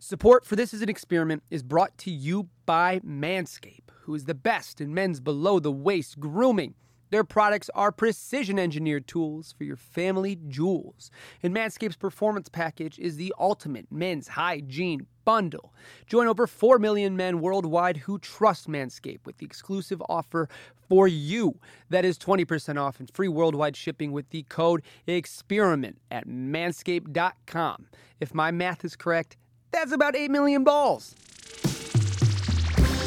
Support for This is an Experiment is brought to you by Manscaped, who is the best in men's below the waist grooming. Their products are precision engineered tools for your family jewels. And Manscaped's performance package is the ultimate men's hygiene bundle. Join over 4 million men worldwide who trust Manscaped with the exclusive offer for you. That is 20% off and free worldwide shipping with the code EXPERIMENT at manscaped.com. If my math is correct, that's about 8 million balls.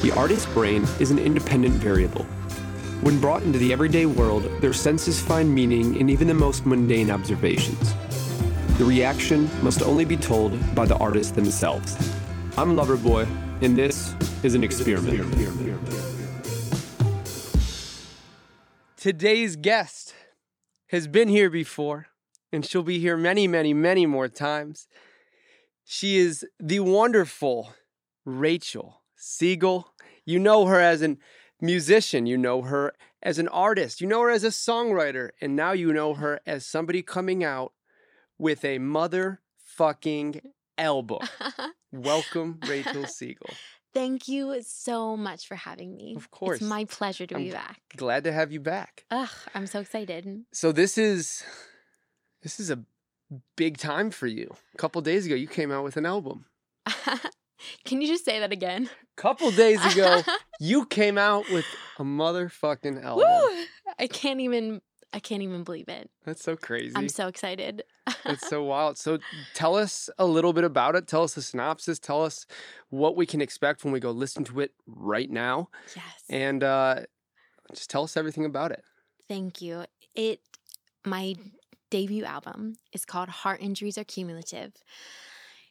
The artist's brain is an independent variable. When brought into the everyday world, their senses find meaning in even the most mundane observations. The reaction must only be told by the artists themselves. I'm Loverboy, and this is an experiment. Today's guest has been here before, and she'll be here many, many, many more times. She is the wonderful Rachel Siegel. You know her as a musician, you know her as an artist, you know her as a songwriter, and now you know her as somebody coming out with a motherfucking album. Welcome, Rachel Siegel. Thank you so much for having me. Of course. It's my pleasure to I'm be back. Glad to have you back. Ugh, I'm so excited. So this is this is a big time for you. A couple days ago, you came out with an album. Can you just say that again? A couple days ago, you came out with a motherfucking album. Woo! I can't even I can't even believe it. That's so crazy. I'm so excited. It's so wild. So tell us a little bit about it. Tell us the synopsis. Tell us what we can expect when we go listen to it right now. yes. And uh, just tell us everything about it. Thank you. It my debut album is called Heart Injuries Are Cumulative.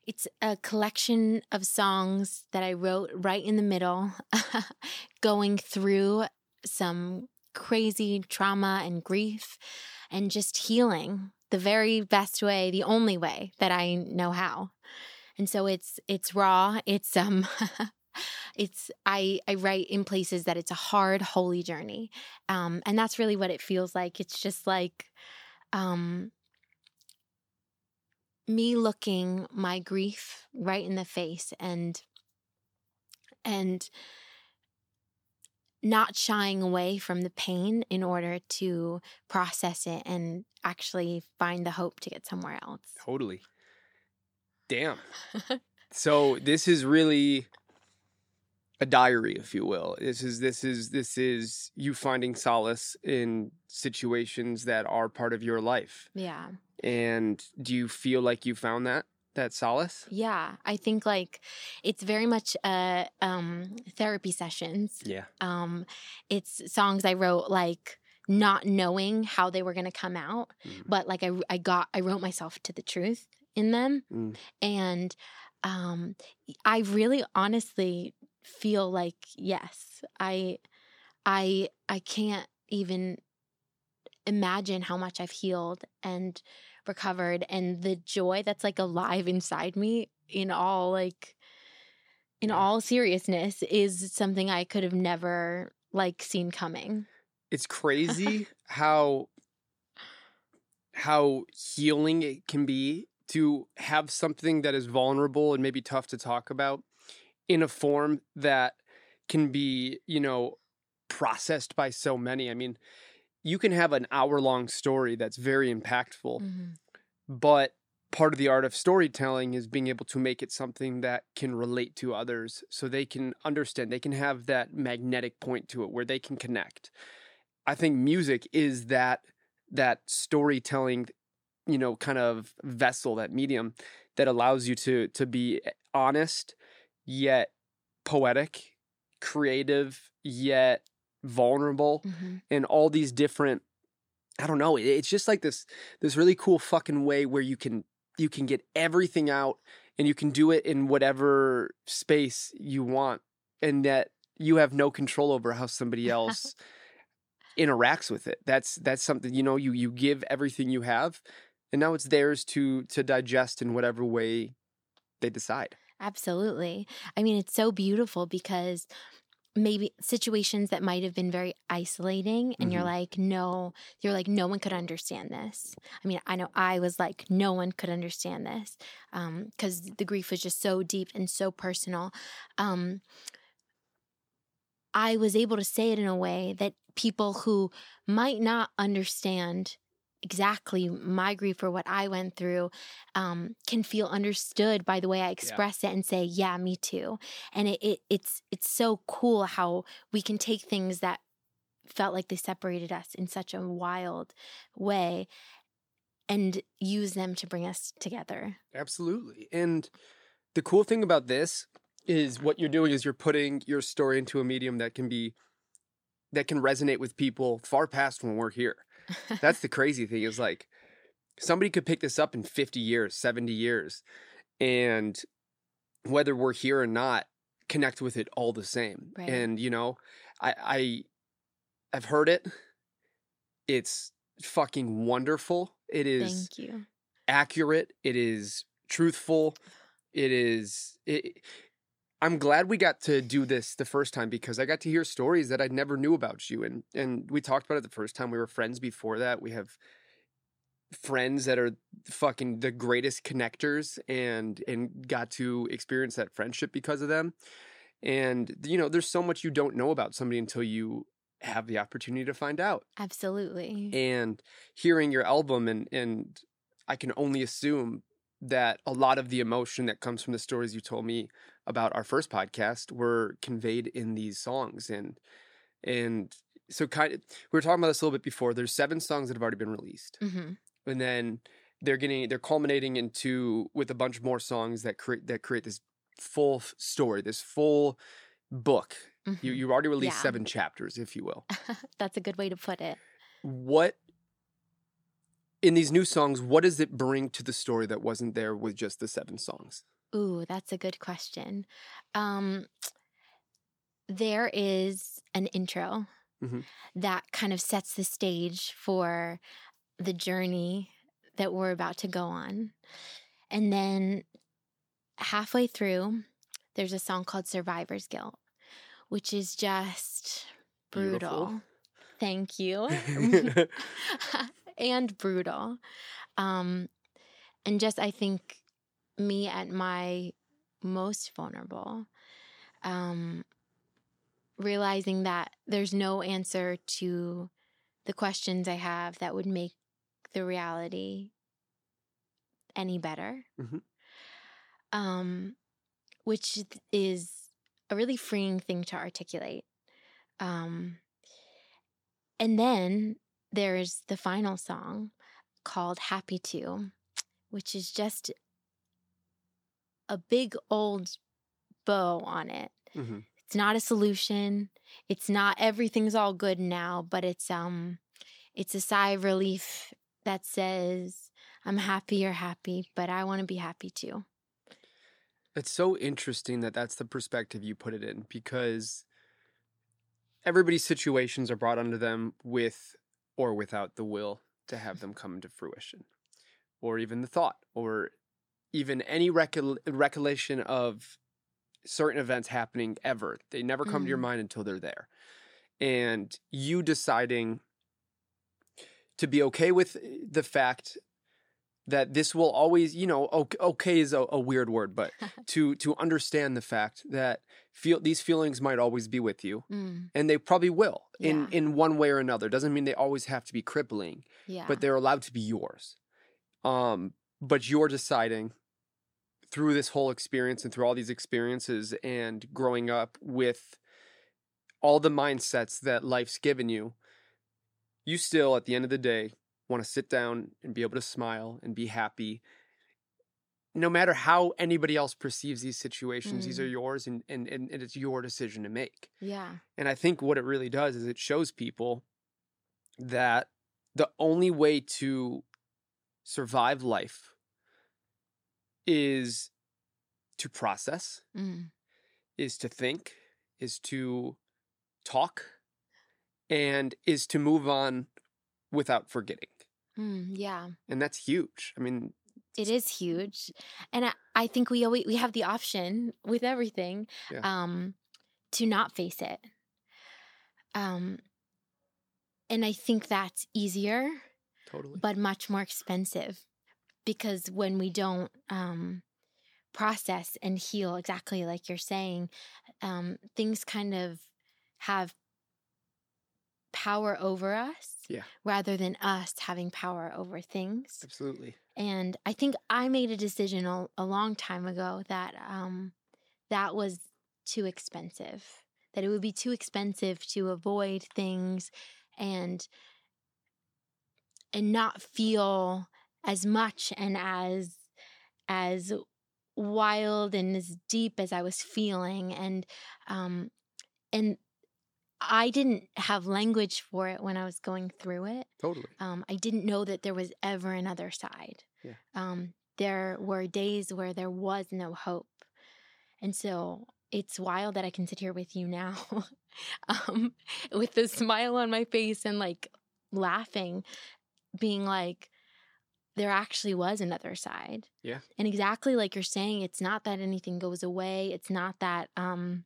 It's a collection of songs that I wrote right in the middle, going through some crazy trauma and grief and just healing the very best way, the only way that I know how. And so it's it's raw, it's um it's I I write in places that it's a hard holy journey. Um and that's really what it feels like. It's just like um me looking my grief right in the face and and not shying away from the pain in order to process it and actually find the hope to get somewhere else. Totally. Damn. so this is really a diary, if you will. This is this is this is you finding solace in situations that are part of your life. Yeah. And do you feel like you found that that solace? Yeah, I think like it's very much uh um therapy sessions. Yeah. Um it's songs I wrote like not knowing how they were going to come out, Mhm. but like I I got I wrote myself to the truth in them Mm. and um I really honestly feel like yes, I I I can't even imagine how much I've healed and recovered and the joy that's like alive inside me in all like in all seriousness is something I could have never like seen coming. It's crazy how how healing it can be to have something that is vulnerable and maybe tough to talk about in a form that can be, you know, processed by so many. I mean, you can have an hour long story that's very impactful, Mhm. but part of the art of storytelling is being able to make it something that can relate to others so they can understand they can have that magnetic point to it where they can connect i think music is that that storytelling you know kind of vessel that medium that allows you to to be honest yet poetic creative yet vulnerable Mhm. and all these different I don't know, it's just like this this really cool fucking way where you can you can get everything out and you can do it in whatever space you want and that you have no control over how somebody else interacts with it. That's that's something you know you you give everything you have and now it's theirs to to digest in whatever way they decide. Absolutely. I mean, it's so beautiful because maybe situations that might have been very isolating and you're Mhm. like no you're like no one could understand this i mean i know i was like no one could understand this because the grief was just so deep and so personal um, i was able to say it in a way that people who might not understand exactly my grief or what i went through um, can feel understood by the way i express it and say yeah me too and it, it it's it's so cool how we can take things that felt like they separated us in such a wild way and use them to bring us together Absolutely. And the cool thing about this is what you're doing is you're putting your story into a medium that can be that can resonate with people far past when we're here. That's the crazy thing is like somebody could pick this up in 50 years, 70 years and whether we're here or not connect with it all the same. Right. And you know, I I I've heard it. It's fucking wonderful. It is thank you accurate. It is truthful. It is. It, I'm glad we got to do this the first time because I got to hear stories that I never knew about you, and and we talked about it the first time. We were friends before that. We have friends that are fucking the greatest connectors, and and got to experience that friendship because of them. And you know, there's so much you don't know about somebody until you have the opportunity to find out absolutely and hearing your album and and I can only assume that a lot of the emotion that comes from the stories you told me about our first podcast were conveyed in these songs and and so kind of we were talking about this a little bit before there's seven songs that have already been released hmm and then they're getting they're culminating into with a bunch more songs that create that create this full story this full book you you already released Yeah. seven chapters if you will That's a good way to put it. what in these new songs what does it bring to the story that wasn't there with just the seven songs Ooh, that's a good question. Um, there is an intro Mhm. that kind of sets the stage for the journey that we're about to go on. And then halfway through, there's a song called Survivor's Guilt, which is just brutal. Beautiful. Thank you. and brutal. Um, and just, I think, me at my most vulnerable, um, realizing that there's no answer to the questions I have that would make the reality any better. Mhm. Um, which is a really freeing thing to articulate. Um, and then there's the final song called Happy To, which is just a big old bow on it. Mhm. It's not a solution. It's not everything's all good now, but it's um it's a sigh of relief that says I'm happy you're happy, but I want to be happy too. it's so interesting that that's the perspective you put it in because everybody's situations are brought under them with or without the will to have them come to fruition or even the thought or even any recol- recollection of certain events happening ever they never come to your Mhm. mind until they're there and you deciding to be okay with the fact that this will always you know okay, is a, a weird word but to to understand the fact that feel these feelings might always be with you Mm, and they probably will in in one way or another. Doesn't mean they always have to be crippling yeah. but they're allowed to be yours. Um but you're deciding through this whole experience and through all these experiences and growing up with all the mindsets that life's given you you still at the end of the day want to sit down and be able to smile and be happy no matter how anybody else perceives these situations these Mm. are yours and, and and and it's your decision to make yeah. and I think what it really does is it shows people that the only way to survive life is to process, Mm, is to think, is to talk, and is to move on without forgetting. Mm, yeah. And that's huge. I mean, It is huge. And I, I think we always we have the option with everything Yeah. um to not face it. Um, and I think that's easier, Totally. but much more expensive because when we don't um, process and heal exactly like you're saying, um, things kind of have power over us Yeah. rather than us having power over things. Absolutely. And I think I made a decision a, a long time ago that um, that was too expensive, that it would be too expensive to avoid things and and not feel as much and as as wild and as deep as I was feeling and um and I didn't have language for it when I was going through it Totally. um, I didn't know that there was ever another side. Yeah. Um, there were days where there was no hope. And so it's wild that I can sit here with you now um, with a smile on my face and like laughing, being like, there actually was another side. Yeah. And exactly like you're saying, it's not that anything goes away. It's not that um,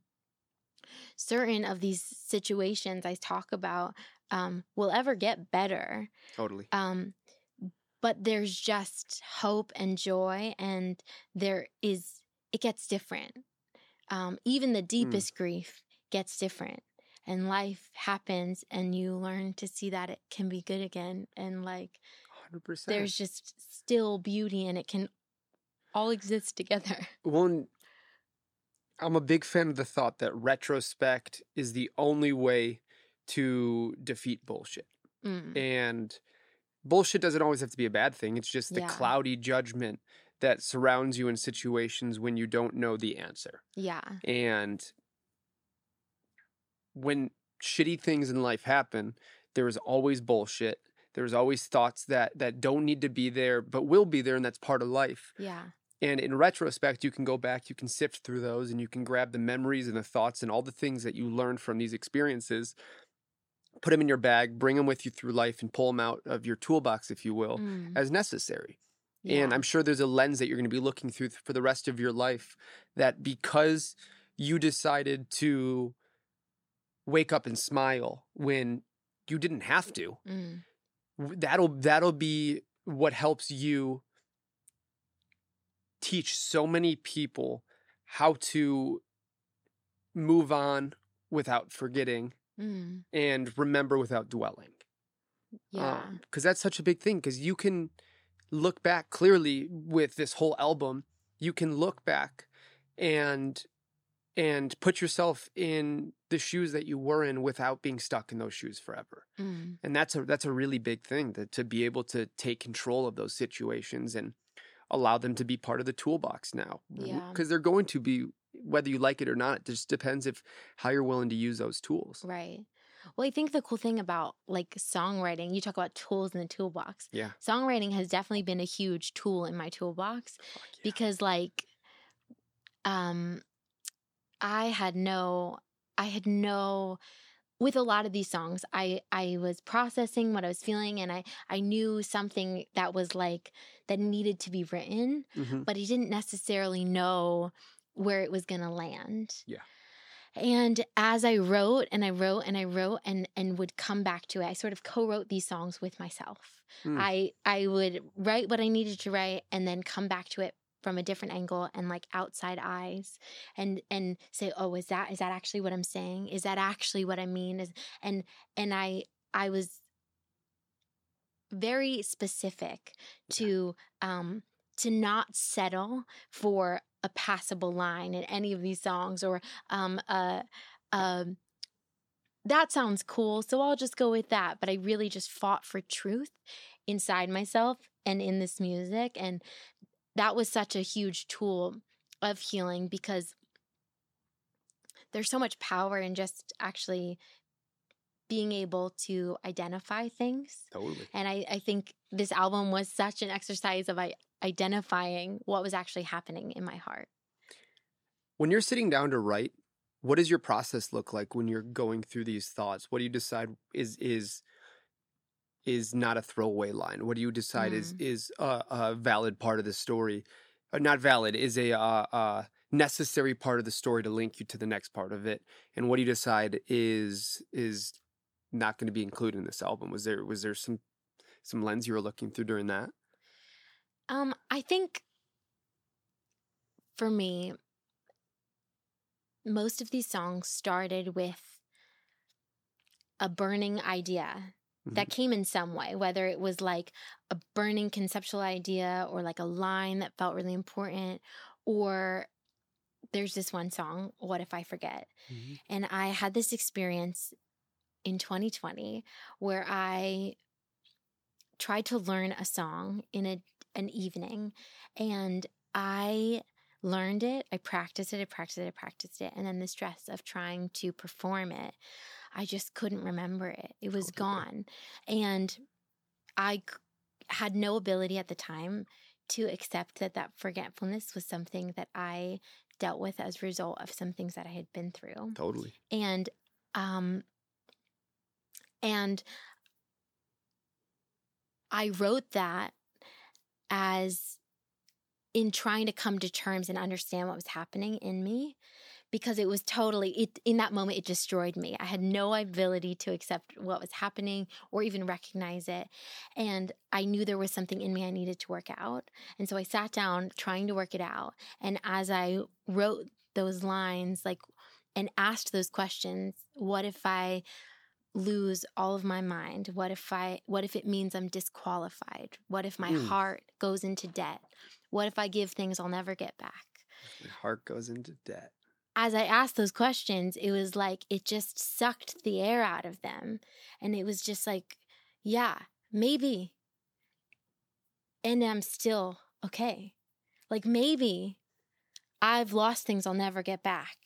certain of these situations I talk about um, will ever get better. Totally. Um, but there's just hope and joy, and there is, it gets different. Um, even the deepest grief gets different, and life happens, and you learn to see that it can be good again. And like, 100%. there's just still beauty, and it can all exist together. one i'm a big fan of the thought that retrospect is the only way to defeat bullshit Mm, and bullshit doesn't always have to be a bad thing it's just the Yeah. cloudy judgment that surrounds you in situations when you don't know the answer yeah. and when shitty things in life happen there is always bullshit there's always thoughts that that don't need to be there but will be there and that's part of life Yeah. And in retrospect, you can go back, you can sift through those, and you can grab the memories and the thoughts and all the things that you learned from these experiences, put them in your bag, bring them with you through life, and pull them out of your toolbox, if you will, Mm, as necessary. yeah. And I'm sure there's a lens that you're going to be looking through for the rest of your life that because you decided to wake up and smile when you didn't have to, Mm, that'll that'll be what helps you teach so many people how to move on without forgetting mm, and remember without dwelling. Yeah. because that's such a big thing because you can look back clearly with this whole album you can look back and and put yourself in the shoes that you were in without being stuck in those shoes forever. Mm, and that's a that's a really big thing to, to be able to take control of those situations and allow them to be part of the toolbox now Yeah. because they're going to be whether you like it or not it just depends if how you're willing to use those tools Right. Well, I think the cool thing about like songwriting, you talk about tools in the toolbox. Yeah. Songwriting has definitely been a huge tool in my toolbox yeah. because like um I had no I had no with a lot of these songs I I was processing what I was feeling and I I knew something that was like that needed to be written Mhm. but I didn't necessarily know where it was going to land. Yeah. And as I wrote and I wrote and I wrote and and would come back to it, I sort of co-wrote these songs with myself. Mm. I I would write what I needed to write and then come back to it from a different angle and like outside eyes and and say oh is that is that actually what i'm saying? Is that actually what i mean? Is and and i i was very specific to um to not settle for a passable line in any of these songs or um uh um that sounds cool so i'll just go with that. But i really just fought for truth inside myself and in this music and that was such a huge tool of healing because there's so much power in just actually being able to identify things. Totally. And I, I think this album was such an exercise of I, identifying what was actually happening in my heart. when you're sitting down to write what does your process look like when you're going through these thoughts? What do you decide is is is not a throwaway line. What do you decide is is a, a valid part of the story uh, not valid is a uh, uh, necessary part of the story to link you to the next part of it? And what do you decide is is not going to be included in this album? Was there was there some some lens you were looking through during that? Um, I think for me, most of these songs started with a burning idea that came in some way, whether it was like a burning conceptual idea or like a line that felt really important, or there's this one song, What If I Forget? Mhm. And I had this experience in 2020 where I tried to learn a song in a, an evening and I learned it. I practiced it, I practiced it, I practiced it. And then the stress of trying to perform it, I just couldn't remember it. It was Totally. gone. And I c- had no ability at the time to accept that that forgetfulness was something that I dealt with as a result of some things that I had been through totally and um and i wrote that as in trying to come to terms and understand what was happening in me because it was totally it in that moment it destroyed me. I had no ability to accept what was happening or even recognize it. And i knew there was something in me i needed to work out. And so i sat down trying to work it out. And as i wrote those lines like and asked those questions what if i lose all of my mind? What if i what if it means i'm disqualified? What if my Mm. heart goes into debt? What if i give things i'll never get back? My heart goes into debt as i asked those questions it was like it just sucked the air out of them. And it was just like yeah maybe. And i'm still okay. Like maybe i've lost things i'll never get back.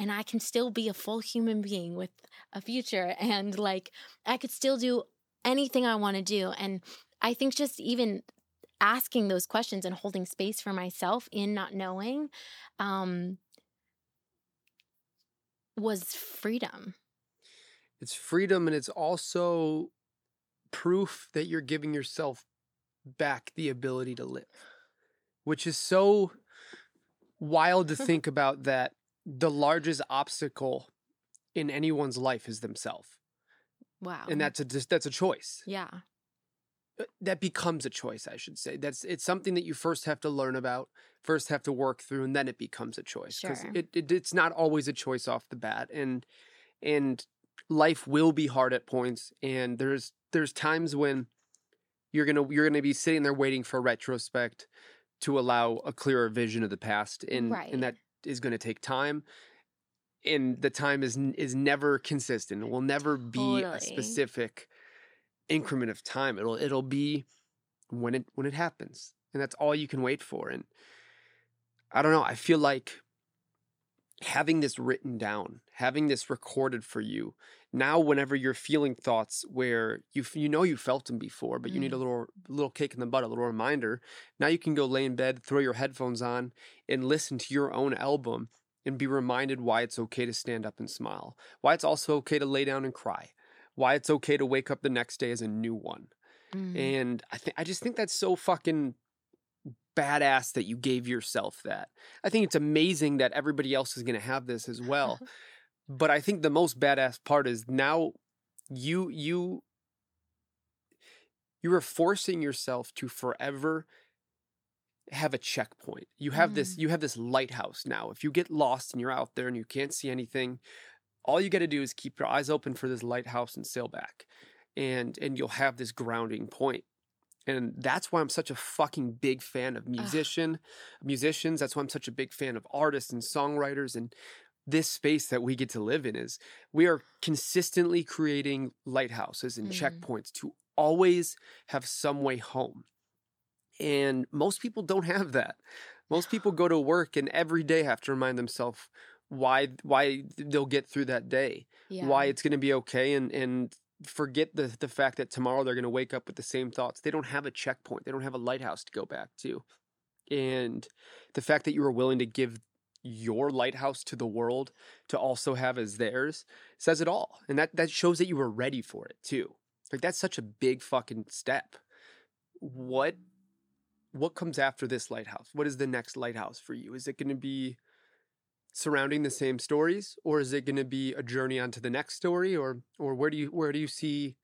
And I can still be a full human being with a future and like I could still do anything I want to do. And I think just even asking those questions and holding space for myself in not knowing um was freedom. it's freedom and it's also proof that you're giving yourself back the ability to live which is so wild to think about that the largest obstacle in anyone's life is themselves Wow. and that's a that's a choice yeah. Uh, that becomes a choice i should say that's it's something that you first have to learn about first have to work through and then it becomes a choice Sure. it, it it's not always a choice off the bat and and life will be hard at points and there's there's times when you're gonna you're gonna be sitting there waiting for retrospect to allow a clearer vision of the past and Right. and that is going to take time and the time is is never consistent it will never be a specific increment of time it'll it'll be when it when it happens and that's all you can wait for and i don't know i feel like having this written down having this recorded for you now whenever you're feeling thoughts where you you know you felt them before but you need a Mm. little little kick in the butt a little reminder now you can go lay in bed throw your headphones on and listen to your own album and be reminded why it's okay to stand up and smile why it's also okay to lay down and cry why it's okay to wake up the next day as a new one Mm. and I think I just think that's so fucking badass that you gave yourself that. I think it's amazing that everybody else is going to have this as well. but I think the most badass part is now you you you are forcing yourself to forever have a checkpoint. You have this you have this lighthouse now. If you get lost and you're out there and you can't see anything, all you got to do is keep your eyes open for this lighthouse and sail back. And and you'll have this grounding point. And that's why I'm such a fucking big fan of musician musicians. That's why I'm such a big fan of artists and songwriters and this space that we get to live in is we are consistently creating lighthouses and Mm. checkpoints to always have some way home. And most people don't have that. Most people go to work and every day have to remind themselves why why they'll get through that day, yeah. why it's going to be okay and and forget the the fact that tomorrow they're going to wake up with the same thoughts. They don't have a checkpoint. They don't have a lighthouse to go back to. And the fact that you were willing to give your lighthouse to the world to also have as theirs says it all. And that that shows that you were ready for it too. Like that's such a big fucking step. What what comes after this lighthouse? What is the next lighthouse for you? Is it going to be surrounding the same stories or is it going to be a journey onto the next story or or where do you where do you see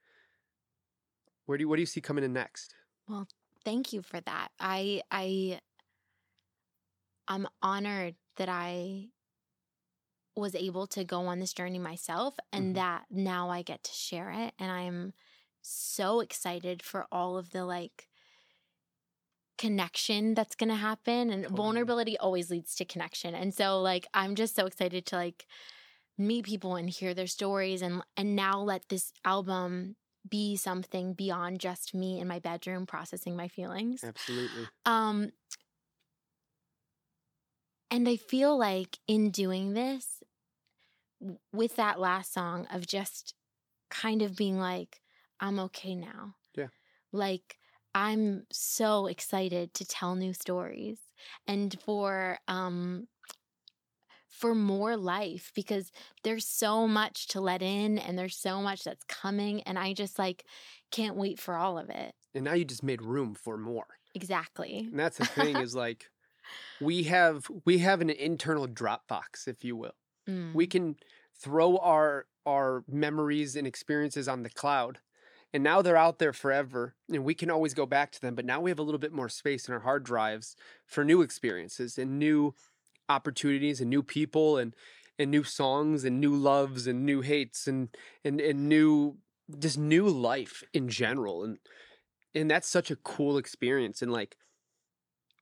where do you what do you see coming in next Well, thank you for that. I I I'm honored that I was able to go on this journey myself and Mhm. that now I get to share it and I'm so excited for all of the like connection that's going to happen and Totally. vulnerability always leads to connection. And so like I'm just so excited to like meet people and hear their stories and and now let this album be something beyond just me in my bedroom processing my feelings. absolutely Um and I feel like in doing this with that last song of just kind of being like I'm okay now. Yeah. Like I'm so excited to tell new stories and for um for more life because there's so much to let in and there's so much that's coming and I just like can't wait for all of it. and now you just made room for more Exactly. and that's the thing is like we have we have an internal dropbox if you will Mm. we can throw our our memories and experiences on the cloud and now they're out there forever and we can always go back to them but now we have a little bit more space in our hard drives for new experiences and new opportunities and new people and and new songs and new loves and new hates and and and new just new life in general and and that's such a cool experience and like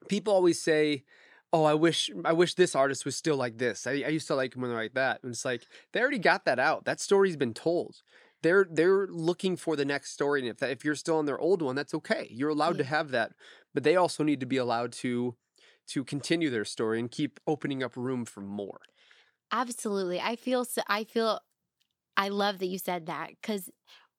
people always say oh i wish i wish this artist was still like this. I, I used to like him when they're like that and it's like they already got that out that story's been told they're they're looking for the next story and if that, if you're still on their old one that's okay you're allowed to have that but they also need to be allowed to to continue their story and keep opening up room for more Absolutely. I feel so, I feel I love that you said that cuz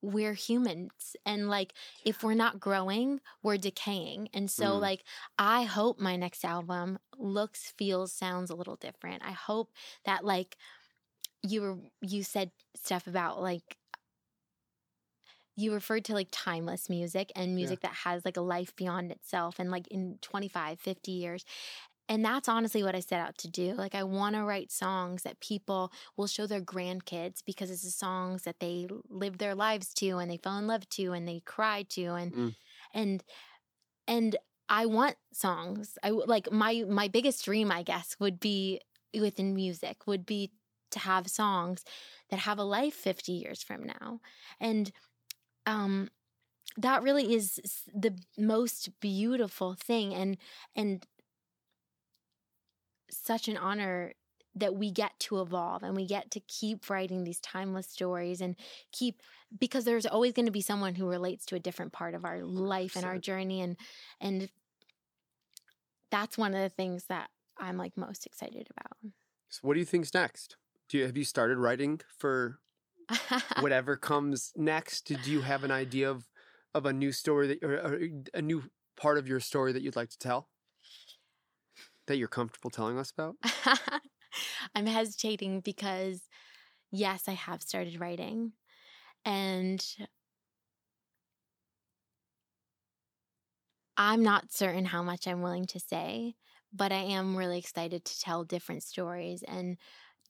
we're humans and like if we're not growing, we're decaying. And so Mm. like I hope my next album looks, feels, sounds a little different. I hope that like you were you said stuff about like you referred to like timeless music and music that has like a life beyond itself and like in 25 50 years and that's honestly what I set out to do. Like, I want to write songs that people will show their grandkids because it's the songs that they lived their lives to and they fell in love to and they cried to and Mm. and and I want songs. I like my my biggest dream, I guess, would be within music would be to have songs that have a life 50 years from now. And um that really is the most beautiful thing and and such an honor that we get to evolve and we get to keep writing these timeless stories and keep because there's always going to be someone who relates to a different part of our life and our journey and and that's one of the things that I'm like most excited about. so what do you think's next do you have you started writing for. whatever comes next do you have an idea of of a new story that or, or a new part of your story that you'd like to tell? That you're comfortable telling us about? I'm hesitating because yes, I have started writing and I'm not certain how much I'm willing to say, but I am really excited to tell different stories and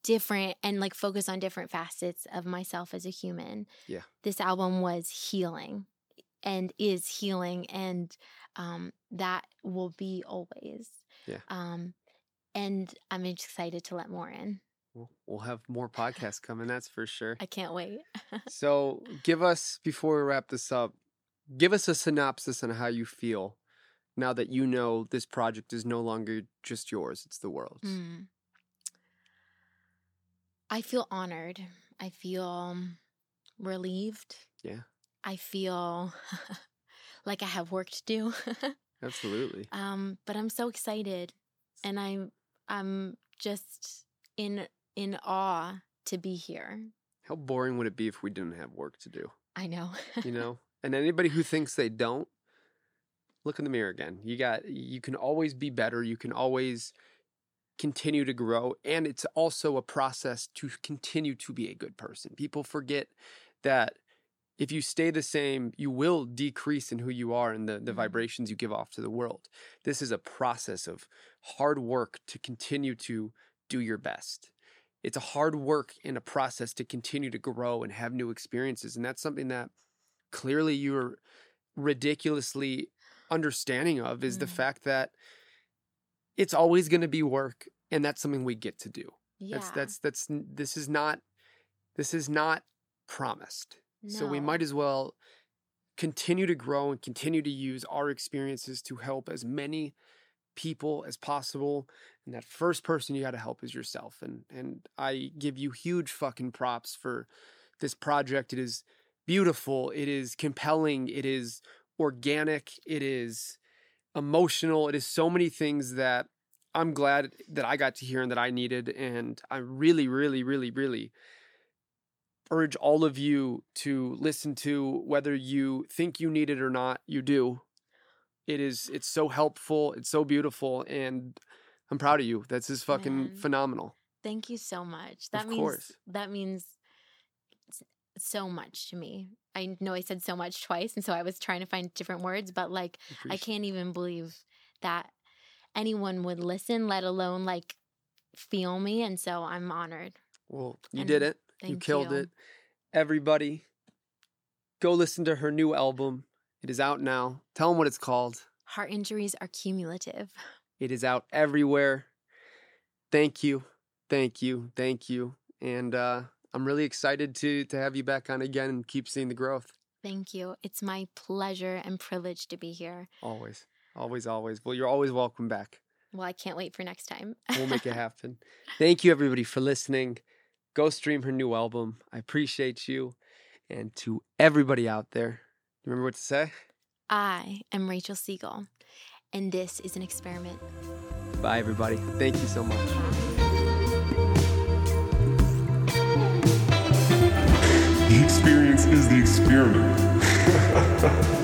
different and like focus on different facets of myself as a human. Yeah. This album was healing and is healing and um that will be always. Yeah. Um and I'm excited to let more in. We'll, have more podcasts coming, that's for sure. I can't wait. so, give us, before we wrap this up, give us a synopsis on how you feel now that you know this project is no longer just yours, it's the world's. Mm. I feel honored. I feel relieved. Yeah. I feel like I have work to do. Absolutely. um, but I'm so excited, and I'm I'm just in in awe to be here. How boring would it be if we didn't have work to do? I know. You know? and anybody who thinks they don't, look in the mirror again. You got you can always be better. You can always continue to grow and it's also a process to continue to be a good person. People forget that if you stay the same, you will decrease in who you are and the, the Mhm. vibrations you give off to the world. This is a process of hard work to continue to do your best. It's a hard work and a process to continue to grow and have new experiences. And that's something that clearly you're ridiculously understanding of is the Mm. fact that it's always going to be work and that's something we get to do. Yeah. That's that's that's this is not this is not promised. So we might as well continue to grow and continue to use our experiences to help as many people as possible. And that first person you got to help is yourself. And and I give you huge fucking props for this project. It is beautiful. It is compelling. It is organic. It is emotional. It is so many things that I'm glad that I got to hear and that I needed. And I really, really, really, really urge all of you to listen to whether you think you need it or not. You do. It is. It's so helpful. It's so beautiful, and I'm proud of you. That's just fucking Man. phenomenal. Thank you so much. That Of means course. that means so much to me. I know I said so much twice, and so I was trying to find different words, but like I can't even believe that anyone would listen, let alone like feel me. And so I'm honored. Well, you and did it. you killed you. it. Everybody, go listen to her new album. It is out now. Tell them what it's called. Heart injuries are cumulative. It is out everywhere. Thank you. Thank you. Thank you. And uh, I'm really excited to to have you back on again and keep seeing the growth. Thank you. It's my pleasure and privilege to be here. Always. Always, always. Well, you're always welcome back. Well, I can't wait for next time. We'll make it happen. Thank you, everybody, for listening. Go stream her new album. I appreciate you. And to everybody out there, remember what to say? I am Rachel Siegel, and this is an experiment. Bye, everybody. Thank you so much. Experience is the experiment.